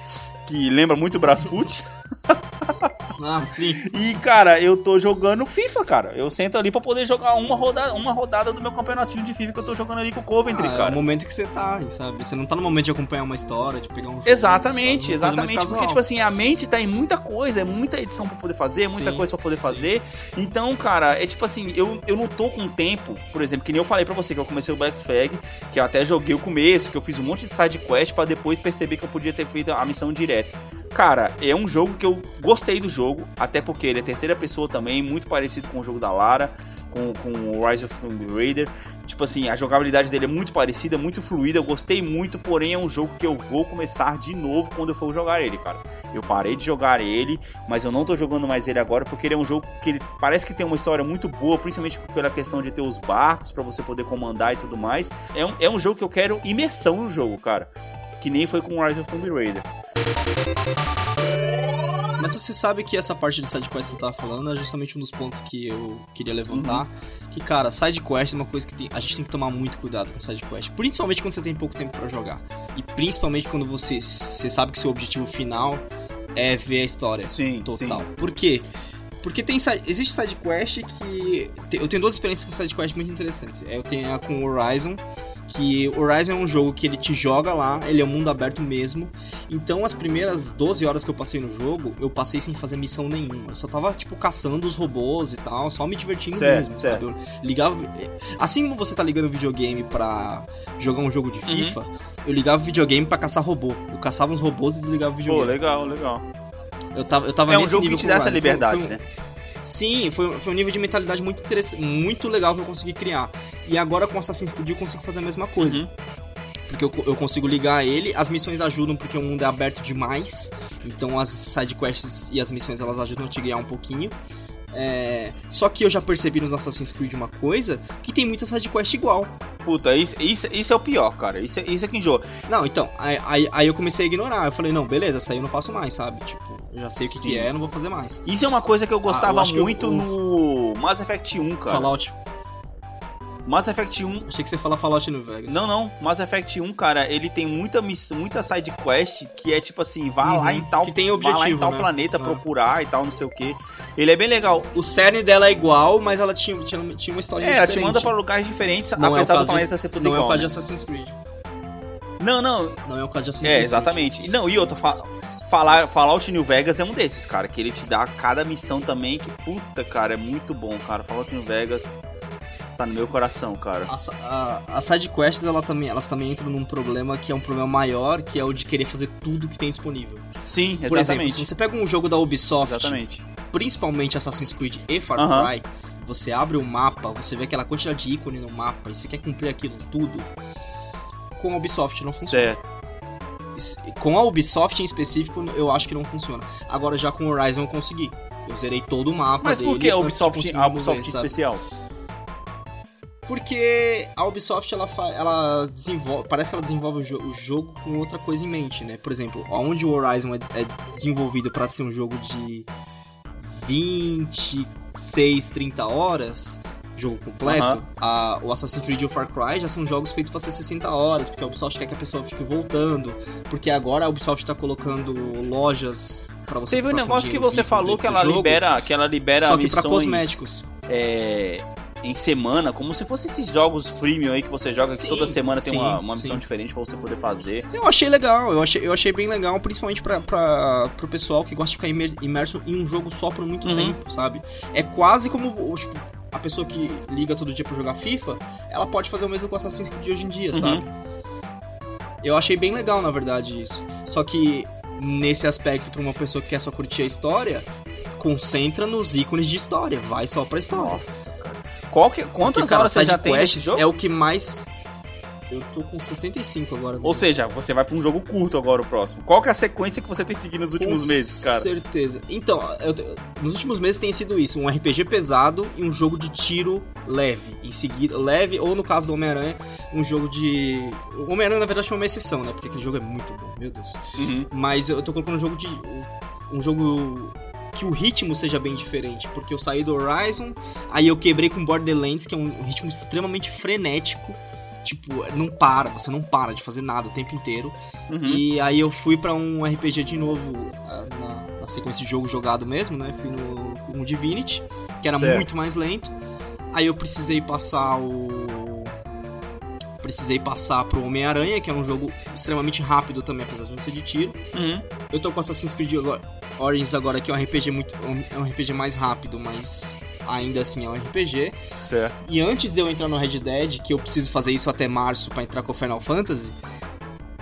que lembra muito o Brasfoot. Ah, sim. E, cara, eu tô jogando FIFA, cara. Eu sento ali pra poder jogar uma rodada, uma rodada do meu campeonatinho de FIFA que eu tô jogando ali com o Coventry, Ah, é o cara. momento que você tá, sabe? Você não tá no momento de acompanhar uma história, de pegar um jogo, Exatamente, sabe? Exatamente. Porque, tipo assim, a mente tá em muita coisa, é muita edição pra poder fazer, muita Sim, coisa pra poder sim. fazer. Então, cara, é tipo assim, eu, eu não tô com tempo, por exemplo, que nem eu falei pra você que eu comecei o Black Flag, que eu até joguei o começo, que eu fiz um monte de side quest pra depois perceber que eu podia ter feito a missão direta. Cara, é um jogo que eu gostei do jogo, até porque ele é terceira pessoa também, muito parecido com o jogo da Lara, com, com o Rise of Tomb Raider. Tipo assim, a jogabilidade dele é muito parecida, muito fluida, eu gostei muito, porém é um jogo que eu vou começar de novo quando eu for jogar ele, cara. Eu parei de jogar ele, mas eu não tô jogando mais ele agora porque ele é um jogo que ele parece que tem uma história muito boa, principalmente pela questão de ter os barcos pra você poder comandar e tudo mais. É um, é um jogo que eu quero imersão no jogo, cara. Que nem foi com Rise of Tomb Raider. Mas você sabe que essa parte de sidequest que você tava falando é justamente um dos pontos que eu queria levantar. Que, cara, sidequest é uma coisa que tem- a gente tem que tomar muito cuidado com sidequest. Principalmente quando você tem pouco tempo pra jogar. E principalmente quando você, você sabe que seu objetivo final é ver a história Sim, total. Por quê? Porque tem, existe sidequest que. Eu tenho duas experiências com sidequest muito interessantes. Eu tenho a com Horizon, que Horizon é um jogo que ele te joga lá, ele é um mundo aberto mesmo. Então as primeiras 12 horas que eu passei no jogo, eu passei sem fazer missão nenhuma. Eu só tava, tipo, caçando os robôs e tal, só me divertindo Certo, mesmo, certo. sabe? Eu ligava. Assim como você tá ligando o videogame pra jogar um jogo de Uhum. FIFA, eu ligava o videogame pra caçar robô. Eu caçava uns robôs e desligava o Pô, videogame. legal, legal. Eu tava, eu tava É um nesse jogo que nível te com dá essa Horizon. Foi- liberdade, foi um- né? Sim, foi, foi um nível de mentalidade muito interessante, muito legal que eu consegui criar. E agora com Assassin's Creed eu consigo fazer a mesma coisa. Uhum. Porque eu, eu consigo ligar ele, as missões ajudam porque o mundo é aberto demais. Então as sidequests e as missões elas ajudam a te guiar um pouquinho. É, Só que eu já percebi nos Assassin's Creed uma coisa, que tem muita sidequest igual. Puta, isso, isso, isso é o pior, cara. Isso, é- isso é que enjoa. Não, então, aí, aí, aí eu comecei a ignorar. Eu falei, não, beleza, essa aí eu não faço mais, sabe? Tipo, eu já sei o que, que é, eu não vou fazer mais. Isso é uma coisa que eu gostava acho que o- muito o- no Mass Effect 1, cara. Fallout. Mass Effect 1 Achei que você ia falar Fallout no Vegas. Não, não. Mass Effect 1, cara, ele tem muita miss... muita side quest que é tipo assim, vá lá Uhum, em tal, que tem vá lá em objetivo, tal né? planeta É. procurar e tal, não sei o que. Ele é bem legal. O cerne dela é igual, mas ela tinha, tinha, tinha uma história É, ela diferente. te manda pra lugares diferentes, Não é apesar do caso planeta de, ser tudo não é igual. o caso né? de Assassin's Creed. Não, não. Não é o caso de Assassin's É, Creed. exatamente. Não, e outra, fa falar, Fallout New Vegas é um desses, cara, que ele te dá cada missão também, que puta, cara, é muito bom, cara. Fallout New Vegas tá no meu coração, cara. As, a, as sidequests ela também, elas também entram num problema que é um problema maior, que é o de querer fazer tudo que tem disponível. Sim, Por exemplo, exatamente. se você pega um jogo da Ubisoft, Exatamente. principalmente Assassin's Creed e Far. Cry, você abre o mapa, você vê aquela quantidade de ícone no mapa e você quer cumprir aquilo tudo, com a Ubisoft não funciona. Certo. Com a Ubisoft em específico, eu acho que não funciona. Agora já com o Horizon eu consegui. Eu zerei todo o mapa Mas dele por que a Ubisoft, a mover, Ubisoft sabe? especial? Porque a Ubisoft ela, ela desenvolve, parece que ela desenvolve o, jo- o jogo com outra coisa em mente, né? Por exemplo, onde o Horizon é, é desenvolvido para ser um jogo de 26, 30 horas, jogo completo, a, o Assassin's Creed e o Far Cry já são jogos feitos para ser 60 horas, porque a Ubisoft quer que a pessoa fique voltando, porque agora a Ubisoft tá colocando lojas para você Teve um negócio que você falou que ela jogo, libera, que ela libera só que para cosméticos. É, em semana, como se fosse esses jogos freemium aí que você joga Sim, que toda semana tem sim, uma, uma missão sim. diferente pra você poder fazer. Eu achei legal, eu achei, eu achei bem legal, principalmente pra, pra, pro pessoal que gosta de ficar imer- imerso em um jogo só por muito Uhum. tempo, sabe? É quase como o- tipo, a pessoa que liga todo dia pra jogar FIFA, ela pode fazer o mesmo com Assassin's Creed hoje em dia, Uhum. sabe? Eu achei bem legal, na verdade, isso. Só que nesse aspecto, pra uma pessoa que quer só curtir a história, concentra nos ícones de história, vai só pra história. Nossa, cara. Qual que, quantas Porque, cara, horas você já tem quests é o que mais. Eu tô com 65 agora. Ou seja, você vai pra um jogo curto agora o próximo. Qual que é a sequência que você tem seguido nos últimos Com meses, cara? certeza. Então, eu nos últimos meses tem sido isso: um RPG pesado e um jogo de tiro leve. Em seguida, leve, ou no caso do Homem-Aranha, um jogo de. O Homem-Aranha, na verdade, foi uma exceção, né? Porque aquele jogo é muito bom, meu Deus. Uhum. Mas eu tô colocando um jogo de. Um jogo. Que o ritmo seja bem diferente. Porque eu saí do Horizon, aí eu quebrei com Borderlands, que é um ritmo extremamente frenético. Tipo, não para, você não para de fazer nada o tempo inteiro. Uhum. E aí eu fui pra um RPG de novo ah, na, na sequência de jogo jogado mesmo, né? Fui no, no Divinity, que era Certo. muito mais lento. Aí eu precisei passar o. Precisei passar pro Homem-Aranha, que é um jogo extremamente rápido também, apesar de não ser de tiro. Uhum. Eu tô com Assassin's Creed Origins agora, que é um RPG muito. é um RPG mais rápido, mas ainda assim é um RPG. Certo. E antes de eu entrar no Red Dead, que eu preciso fazer isso até março pra entrar com o Final Fantasy.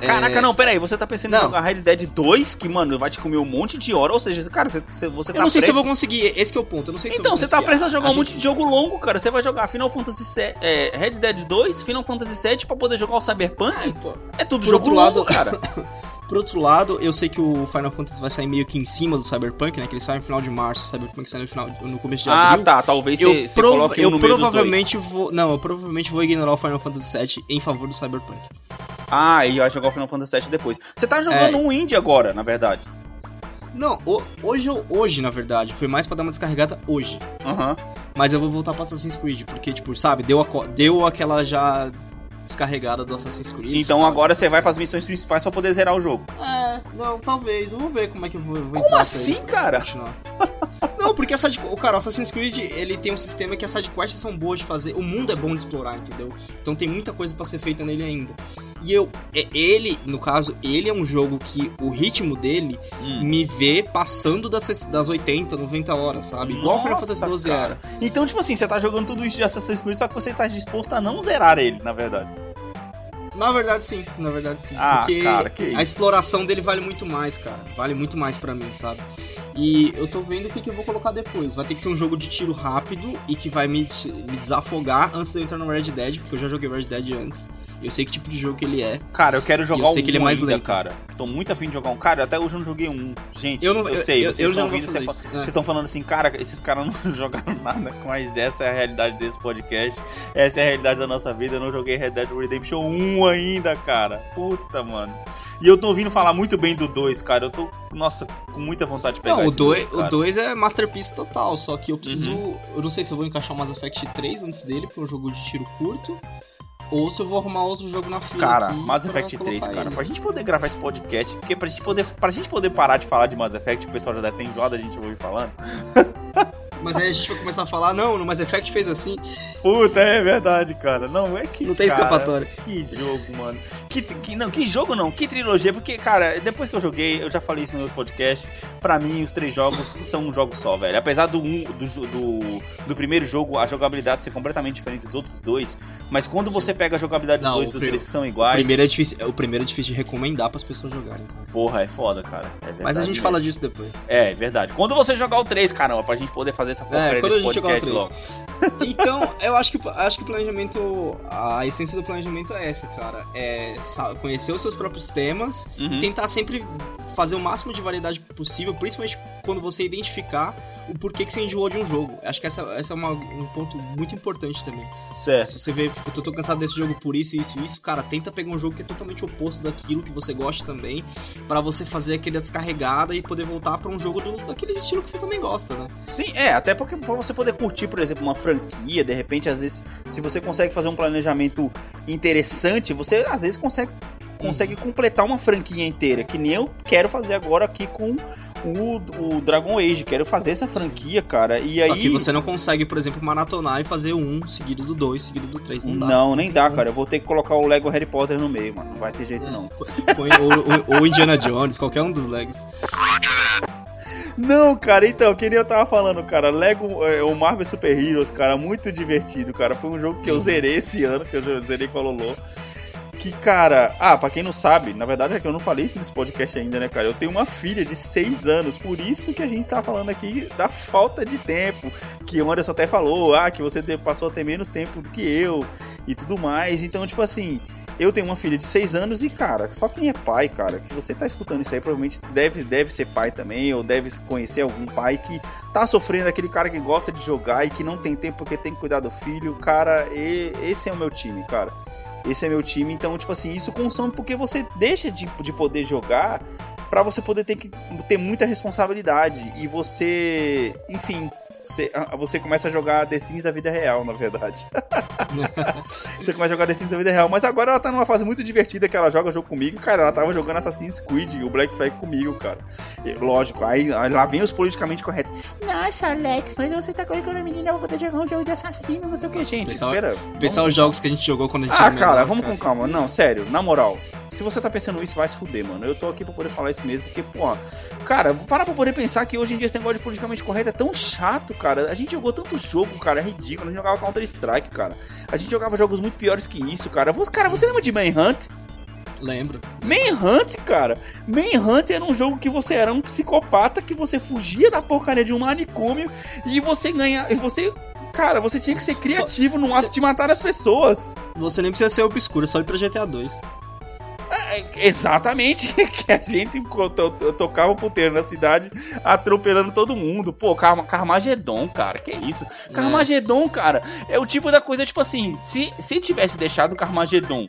Caraca, é, não, peraí, você tá pensando em Não. jogar Red Dead 2, que, mano, vai te comer um monte de hora, ou seja, cara, você, você, Eu tá não sei se eu vou conseguir, esse é o ponto, eu não sei se eu Então, vou você tá prestes a jogar um monte gente- de jogo longo, cara. Você vai jogar Final Fantasy VII, é, Red Dead 2, Final Fantasy VII pra poder jogar o Cyberpunk? É, pô. É, tudo por jogo longo, lado- cara. Por outro lado, eu sei que o Final Fantasy vai sair meio que em cima do Cyberpunk, né? Que ele sai no final de março, o Cyberpunk sai no, final, no começo de ah, abril. tá, talvez Eu, coloque um eu no provavelmente vou. Não, eu provavelmente vou ignorar o Final Fantasy VII em favor do Cyberpunk. Ah, e vai jogar o Final Fantasy VII depois. Você tá jogando É. um indie agora, na verdade. Não, hoje, eu- hoje, na verdade, foi mais pra dar uma descarregada hoje. Aham. Mas eu vou voltar pra Assassin's Creed, porque, tipo, sabe, deu, a deu aquela já descarregada do Assassin's Creed. Então agora você vai pras missões principais pra poder zerar o jogo. É, não, talvez. Vamos ver como é que eu vou, vou Como entrar assim, ele, cara? Não, porque a side... o cara, o Assassin's Creed, ele tem um sistema que as sidequests são boas de fazer. O mundo é bom de explorar, entendeu? Então tem muita coisa pra ser feita nele ainda. E eu, é- ele, no caso, ele é um jogo que o ritmo dele Hum. me vê passando das, das 80, 90 horas, sabe? Igual o Final Nossa, Fantasy XII era. Então, tipo assim, você tá jogando tudo isso de Assassin's Creed, só que você tá disposto a não zerar ele, na verdade. Na verdade, sim. Na verdade, sim. Ah, porque cara, que a exploração dele vale muito mais, cara. Vale muito mais pra mim, sabe? E eu tô vendo o que, que eu vou colocar depois. Vai ter que ser um jogo de tiro rápido e que vai me, me desafogar antes de eu entrar no Red Dead, porque eu já joguei Red Dead antes. Eu sei que tipo de jogo que ele é. Cara, eu quero jogar eu sei um que ele é mais ainda, lento. cara. Tô muito afim de jogar um. Cara, até hoje eu não joguei um. Gente, Eu eu, não- eu- sei, eu- vocês eu estão já não vou ouvindo, fazer você isso. fa- É. vocês estão falando assim, cara, esses caras não jogaram nada, mas essa é a realidade desse podcast. Essa é a realidade da nossa vida. Eu não joguei Red Dead Redemption 1 ainda, cara. Puta, mano. E eu tô ouvindo falar muito bem do 2, cara. Eu tô, nossa, com muita vontade de pegar Não, o esse 2 cara. o dois é masterpiece total, só que eu preciso. Uhum. Eu não sei se eu vou encaixar o Mass Effect 3 antes dele, porque é um jogo de tiro curto. Ou se eu vou arrumar outro jogo na fila. Cara, Mass Effect 3, colocar cara, ele. pra gente poder gravar esse podcast, porque pra gente poder, pra gente poder parar de falar de Mass Effect, o pessoal já deve ter enjoado a gente ouvir falando. Mas aí a gente vai começar a falar, não, no Mass Effect fez assim, Puta, é verdade, cara. Não, é que. não tem cara, escapatória. Que jogo, mano. Que, que, não, que jogo não, que trilogia, porque, cara, depois que eu joguei, eu já falei isso no outro podcast, pra mim os três jogos são um jogo só, velho. Apesar do, um, do, do, do primeiro jogo, a jogabilidade ser completamente diferente dos outros dois, mas quando você pega a jogabilidade dos Não, dois o dos três que são O iguais, primeiro, é difícil, o primeiro é difícil de recomendar pras pessoas jogarem, cara. porra, é foda, cara. É Mas a verdade gente mesmo. fala disso depois. É, verdade. Quando você jogar o 3, caramba, pra gente poder fazer essa porcaria É, quando a gente jogar o podcast 3. logo. Então, eu acho que, acho que o planejamento. A essência do planejamento é essa, cara. É conhecer os seus próprios temas Uhum. e tentar sempre fazer o máximo de variedade possível, principalmente quando você identificar o porquê que você enjoou de um jogo. Acho que essa, essa é uma, um ponto muito importante também. Certo. Se você vê, eu tô, tô cansado desse jogo por isso, isso, isso, cara, tenta pegar um jogo que é totalmente oposto daquilo que você gosta também, para você fazer aquele descarregada e poder voltar para um jogo do, daquele estilo que você também gosta, né? Sim, é, até porque pra você poder curtir, por exemplo, uma franquia, de repente, às vezes, se você consegue fazer um planejamento interessante, você às vezes consegue consegue completar uma franquia inteira, que nem eu quero fazer agora aqui com o, o Dragon Age. Quero fazer essa franquia, cara. E Só aí... que você não consegue, por exemplo, maratonar e fazer um seguido do dois, seguido do três. Não dá. Não, nem dá, cara. Eu vou ter que colocar o Lego Harry Potter no meio, mano. Não vai ter jeito, não. Ou, ou, ou Indiana Jones, qualquer um dos Legos. Não, cara, então, que nem eu tava falando, cara, Lego, é, o Marvel Super Heroes, cara, muito divertido, cara. Foi um jogo que eu zerei esse ano, que eu zerei com a Lolo. Que, cara, ah, pra quem não sabe, na verdade é que eu não falei isso nesse podcast ainda, né, cara? Eu tenho uma filha de 6 anos, por isso que a gente tá falando aqui da falta de tempo. Que o Anderson até falou, ah, que você passou a ter menos tempo do que eu e tudo mais. Então, tipo assim, eu tenho uma filha de 6 anos e, cara, só quem é pai, cara, que você tá escutando isso aí, provavelmente deve, deve ser pai também, ou deve conhecer algum pai que tá sofrendo, aquele cara que gosta de jogar e que não tem tempo porque tem que cuidar do filho. Cara, e, esse é o meu time, cara. Esse é meu time, então, tipo assim, isso consome porque você deixa de, de poder jogar para você poder ter que ter muita responsabilidade. E você, enfim, você, ah, você começa a jogar The Sims da vida real, na verdade. você começa a jogar The Sims da vida real. Mas agora ela tá numa fase muito divertida que ela joga jogo comigo. Cara, ela tava jogando Assassin's Creed, o Black Flag comigo, cara. E, lógico, aí, aí, lá vem os politicamente corretos. Nossa, Alex, mas você tá colocando a menina pra poder jogar um jogo de assassino, não sei o que, gente. Pensar, espera, pensar os jogos que a gente jogou quando a gente Ah, cara, menor, vamos cara. com calma. Não, sério, na moral se você tá pensando isso, vai se fuder, mano. Eu tô aqui pra poder falar isso mesmo, porque, pô, cara, parar pra poder pensar que hoje em dia esse negócio de politicamente correto é tão chato, cara. A gente jogou tanto jogo, cara, é ridículo. A gente jogava Counter-Strike, cara. A gente jogava jogos muito piores que isso, cara. Cara, você lembra de Manhunt? Lembro. Manhunt, cara. Manhunt era um jogo que você era um psicopata, que você fugia da porcaria de um manicômio e você ganha. E você. Cara, você tinha que ser criativo só, no ato de matar as pessoas. Você nem precisa ser obscuro, é só ir pra GTA 2. É, exatamente, que a gente tocava o puteiro na cidade atropelando todo mundo. Pô, Car Carmagedon, cara, que isso? É. Carmagedon, cara, é o tipo da coisa, tipo assim, se, se tivesse deixado o Carmagedon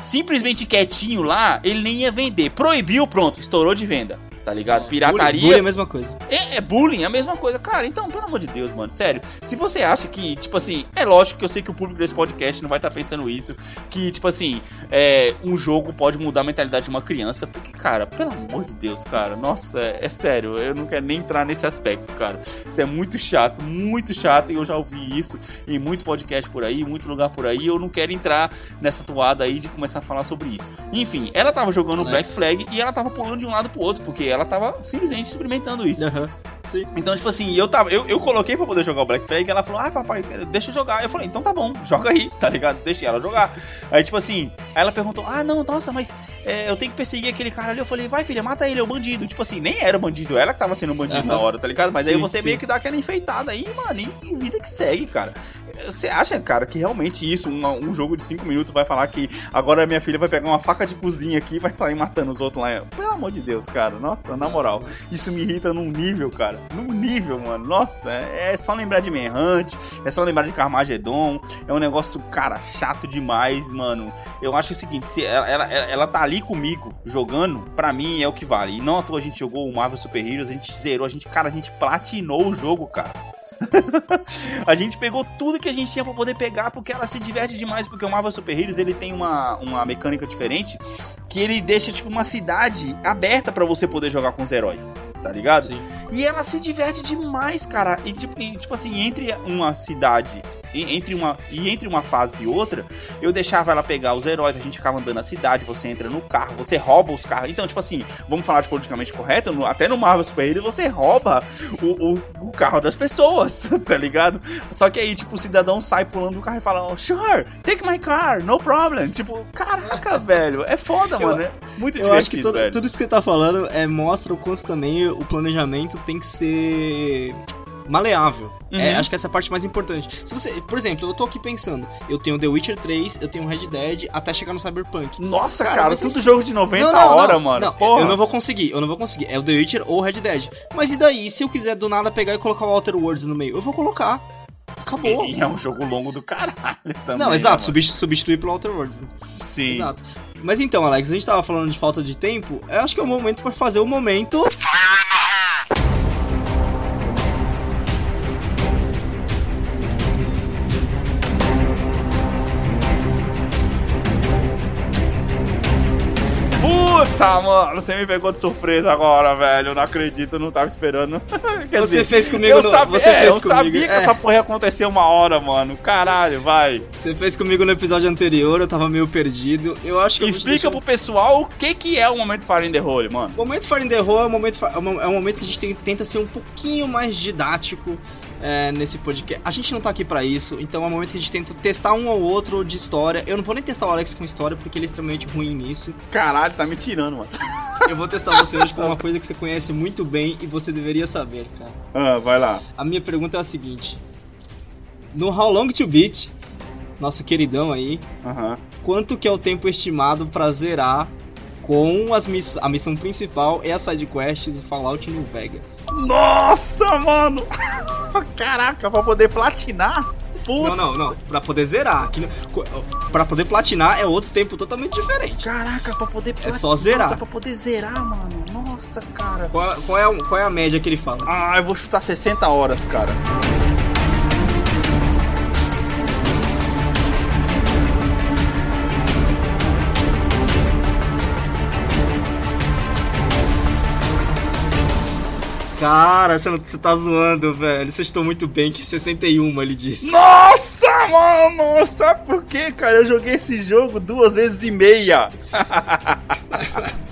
simplesmente quietinho lá, ele nem ia vender. Proibiu, pronto, estourou de venda tá ligado? É, Pirataria. Bullying é a mesma coisa. É, é, bullying, é a mesma coisa. Cara, então, pelo amor de Deus, mano, sério. Se você acha que, tipo assim, é lógico que eu sei que o público desse podcast não vai estar tá pensando isso, que, tipo assim, é, um jogo pode mudar a mentalidade de uma criança, porque, cara, pelo amor de Deus, cara, nossa, é, é sério, eu não quero nem entrar nesse aspecto, cara. Isso é muito chato, muito chato, e eu já ouvi isso em muito podcast por aí, muito lugar por aí, eu não quero entrar nessa toada aí de começar a falar sobre isso. Enfim, ela tava jogando Black Flag e ela tava pulando de um lado pro outro, porque ela ela tava simplesmente experimentando isso. Uhum. Sim. Então, tipo assim, eu tava. Eu, eu coloquei pra poder jogar o Black Flag e ela falou, ah, papai, deixa eu jogar. Eu falei, então tá bom, joga aí, tá ligado? Deixei ela jogar. Aí, tipo assim, aí ela perguntou, ah, não, nossa, mas é, eu tenho que perseguir aquele cara ali. Eu falei, vai, filha, mata ele, é o bandido. Tipo assim, nem era bandido, ela que tava sendo bandido uhum. na hora, tá ligado? Mas sim, aí você sim. meio que dá aquela enfeitada aí, mano, e vida que segue, cara. Você acha, cara, que realmente isso, um, um jogo de 5 minutos, vai falar que agora minha filha vai pegar uma faca de cozinha aqui e vai sair matando os outros lá? Pelo amor de Deus, cara. Nossa, na moral. Isso me irrita num nível, cara. Num nível, mano. Nossa, é, é só lembrar de Manhunt, é só lembrar de Carmageddon. É um negócio, cara, chato demais, mano. Eu acho o seguinte, se ela, ela, ela tá ali comigo jogando, pra mim é o que vale. E não à toa a gente jogou o Marvel Super Heroes, a gente zerou, a gente, cara, a gente platinou o jogo, cara. a gente pegou tudo que a gente tinha para poder pegar porque ela se diverte demais porque o Marvel Super Heroes ele tem uma, uma mecânica diferente que ele deixa tipo uma cidade aberta para você poder jogar com os heróis tá ligado? Sim. E ela se diverte demais, cara. E tipo, e, tipo assim, entre uma cidade entre uma e entre uma fase e outra, eu deixava ela pegar os heróis, a gente ficava andando na cidade, você entra no carro, você rouba os carros. Então, tipo assim, vamos falar de politicamente correto, no, até no Marvel Super Heroes você rouba o, o, o, carro das pessoas, tá ligado? Só que aí, tipo, o cidadão sai pulando do carro e fala, oh, sure, take my car, no problem. Tipo, caraca, velho, é foda, mano, é muito Eu acho que todo, tudo isso que você tá falando é, mostra o quanto também o planejamento tem que ser maleável. Uhum. É, acho que essa é a parte mais importante. Se você, por exemplo, eu tô aqui pensando, eu tenho The Witcher 3, eu tenho Red Dead, até chegar no Cyberpunk. Nossa, Cara, cara, tudo isso- jogo de 90 Não, não, hora, não, mano. Não, Porra. eu não vou conseguir, eu não vou conseguir. É o The Witcher ou o Red Dead. Mas e daí, se eu quiser do nada pegar e colocar o Outer Worlds no meio? Eu vou colocar. Acabou. E é um jogo longo do caralho também. Não, né, exato, mano? substitu- substituir pelo Outer Worlds. né? Sim. Exato. Mas então, Alex, a gente tava falando de falta de tempo. Eu acho que é o momento pra fazer o momento. Puta, mano, você me pegou de surpresa agora, velho. Eu não acredito, eu não tava esperando. Quer Você dizer, fez comigo eu no- sabia, você é, fez eu comigo, sabia que é. essa porra ia acontecer uma hora, mano. Caralho, vai. Você fez comigo no episódio anterior, eu tava meio perdido. Eu acho que eu Explica deixar- pro pessoal o que que é o momento Fire in the Hole, mano. O momento Fire in the Hole é um momento, é é um momento que a gente tem- tenta ser um pouquinho mais didático é, nesse podcast. A gente não tá aqui pra isso, então é um momento que a gente tenta testar um ou outro de história. Eu não vou nem testar o Alex com história, porque ele é extremamente ruim nisso. Caralho, tá me tirando, mano. Eu vou testar você hoje com uma coisa que você conhece muito bem e você deveria saber, cara. Ah, vai lá. A minha pergunta é a seguinte: No How Long to Beat, nosso queridão aí, Aham. quanto que é o tempo estimado pra zerar com as miss a missão principal e a side quest do Fallout New Vegas? Nossa, mano! Caraca, pra poder platinar? Puta. Não, não, não. Pra poder zerar. Aqui, no- pra poder platinar é outro tempo totalmente diferente. Caraca, pra poder platinar. É só zerar. Nossa, pra poder zerar, mano. Nossa, cara. Qual, qual é, a- qual é a média que ele fala? Ah, eu vou chutar 60 horas, cara. Cara, você, tá zoando, velho. Vocês estão muito bem, que 61 ele disse. Nossa, mano! Sabe por quê, cara? Eu joguei esse jogo duas vezes e meia.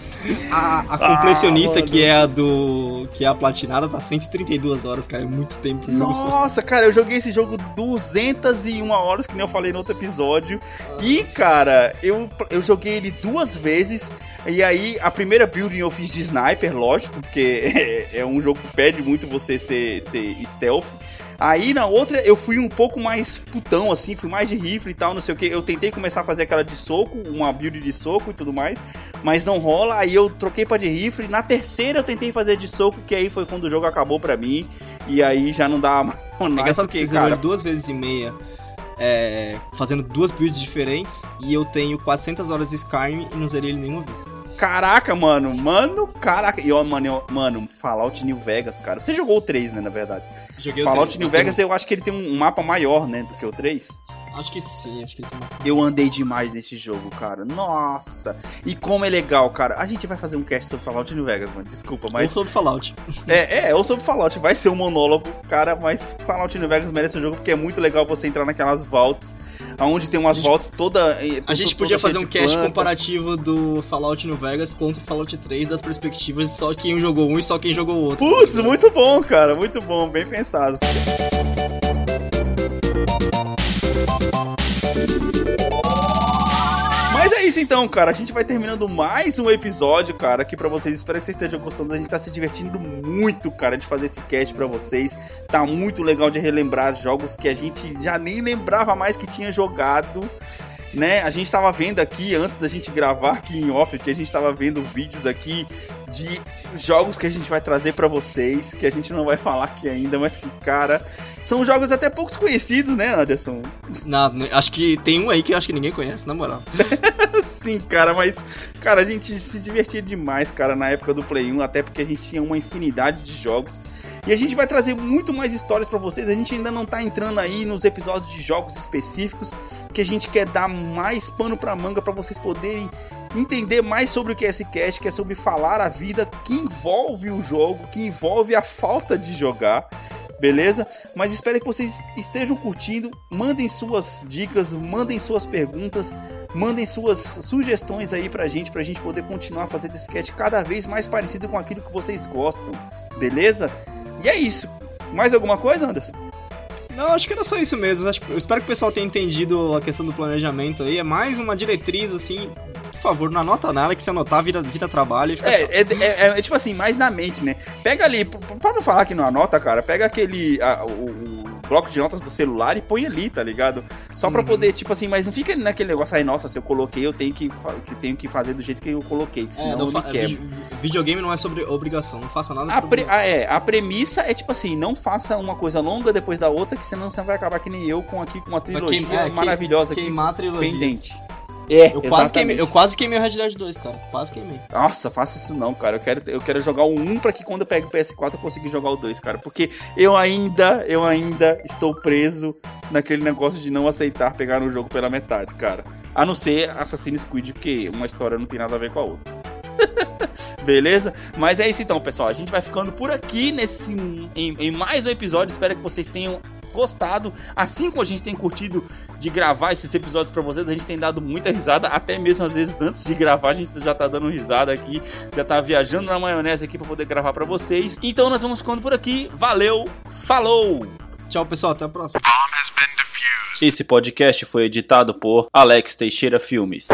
A, a completionista, Ah, que é a do. que é a platinada, tá 132 horas, cara. É muito tempo. Nossa, cara, eu joguei esse jogo 201 horas, que nem eu falei no outro episódio. E, cara, eu, eu joguei ele duas vezes. E aí, a primeira building eu fiz de sniper, lógico, porque é, é um jogo que pede muito você ser, ser stealth. Aí na outra eu fui um pouco mais putão, assim, fui mais de rifle e tal, não sei o que. Eu tentei começar a fazer aquela de soco, uma build de soco e tudo mais, mas não rola. Aí eu troquei pra de rifle. Na terceira eu tentei fazer de soco, que aí foi quando o jogo acabou pra mim. E aí já não dá mais. É engraçado que você zerou cara, ele duas vezes e meia, é, fazendo duas builds diferentes, e eu tenho 400 horas de Skyrim e não zerei ele nenhuma vez. Caraca, mano, mano, caraca. E ó, mano, eu- mano, Fallout New Vegas, cara. Você jogou o 3, né, na verdade. Joguei o Fallout três, New gostei Vegas, eu acho que ele tem um mapa maior, né, do que o 3. muito. Acho que sim, acho que ele tem uma... Eu andei demais nesse jogo, cara. Nossa. E como é legal, cara. A gente vai fazer um cast sobre Fallout New Vegas, mano. Desculpa, Ou mas. sobre Fallout. É, é, ou sobre Fallout. Vai ser um monólogo, cara, mas Fallout New Vegas merece o jogo porque é muito legal você entrar naquelas vaults. Onde tem umas gente- vaults toda. A gente podia fazer um cast comparativo do Fallout New Vegas contra o Fallout 3 das perspectivas de só quem jogou um e só quem jogou o outro. Putz, muito bom, cara. Muito bom, bem pensado. Isso então, cara. A gente vai terminando mais um episódio, cara, aqui pra vocês. Espero que vocês estejam gostando. A gente tá se divertindo muito, cara, de fazer esse cast pra vocês. Tá muito legal de relembrar jogos que a gente já nem lembrava mais que tinha jogado. Né? A gente tava vendo aqui, antes da gente gravar aqui em off, que a gente tava vendo vídeos aqui de jogos que a gente vai trazer pra vocês, que a gente não vai falar aqui ainda, mas que, cara, são jogos até poucos conhecidos, né, Anderson? Não, acho que tem um aí que eu acho que ninguém conhece, na moral. Sim, cara, mas, cara, a gente se divertia demais, cara, na época do Play 1, até porque a gente tinha uma infinidade de jogos. E a gente vai trazer muito mais histórias pra vocês. A gente ainda não tá entrando aí nos episódios de jogos específicos, que a gente quer dar mais pano pra manga pra vocês poderem entender mais sobre o que é esse cast, que é sobre falar a vida que envolve o jogo, que envolve a falta de jogar. Beleza? Mas espero que vocês estejam curtindo. Mandem suas dicas, mandem suas perguntas, mandem suas sugestões aí pra gente, pra gente poder continuar fazendo esse cast cada vez mais parecido com aquilo que vocês gostam. Beleza? E é isso. Mais alguma coisa, Anderson? Não, acho que era só isso mesmo. Eu espero que o pessoal tenha entendido a questão do planejamento aí. É mais uma diretriz, assim, por favor, não anota nada, que se anotar, vira, vira trabalho e fica é, é, é, é, tipo assim, mais na mente, né? Pega ali, pra não falar que não anota, cara, pega aquele. A, o, o, bloco de notas do celular e põe ali, tá ligado? Só pra uhum. poder, tipo assim, mas não fica naquele negócio aí, nossa, se eu coloquei, eu tenho que, que, tenho que fazer do jeito que eu coloquei, senão é, não eu quebro. Videogame não é sobre obrigação, não faça nada a, pre, a, é, a premissa é tipo assim, não faça uma coisa longa depois da outra, que senão você vai acabar que nem eu com aqui com uma trilogia queim, é, maravilhosa queimar aqui, pendente. É, eu quase, queimei, eu quase queimei o Red Dead 2, cara. Quase queimei. Nossa, faça isso não, cara. Eu quero, eu quero jogar o 1 pra que quando eu pego o PS4 eu consiga jogar o 2, cara. Porque eu ainda, eu ainda estou preso naquele negócio de não aceitar pegar um jogo pela metade, cara. A não ser Assassin's Creed, porque uma história não tem nada a ver com a outra. Beleza? Mas é isso então, pessoal. A gente vai ficando por aqui nesse em, em mais um episódio. Espero que vocês tenham gostado, assim como a gente tem curtido de gravar esses episódios para vocês, a gente tem dado muita risada, até mesmo às vezes antes de gravar a gente já tá dando risada aqui, já tá viajando na maionese aqui para poder gravar para vocês. Então nós vamos ficando por aqui. Valeu, falou. Tchau, pessoal, até a próxima. Esse podcast foi editado por Alex Teixeira Filmes.